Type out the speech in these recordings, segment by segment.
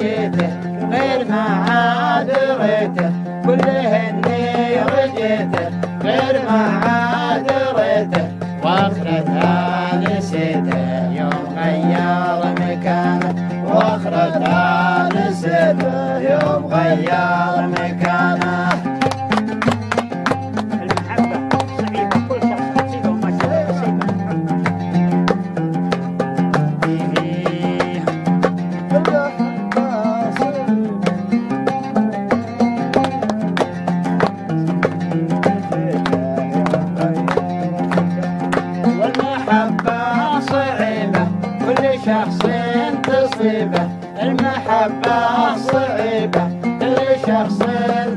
اني رجيته غير ما عاد ريته. كله اني رجيته غير ما عاد ريته. واخرتها نسيته يوم غير مكانه. واخرتها نسيته يوم غير مكانه. المحبة صعيبة كل شخص تصيبه المحبة صعيبة كل شخص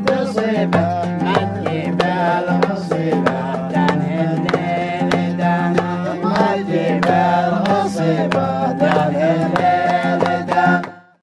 تصيبه أجيب الغصيبة تنهلني لدانا أجيب الغصيبة تنهلني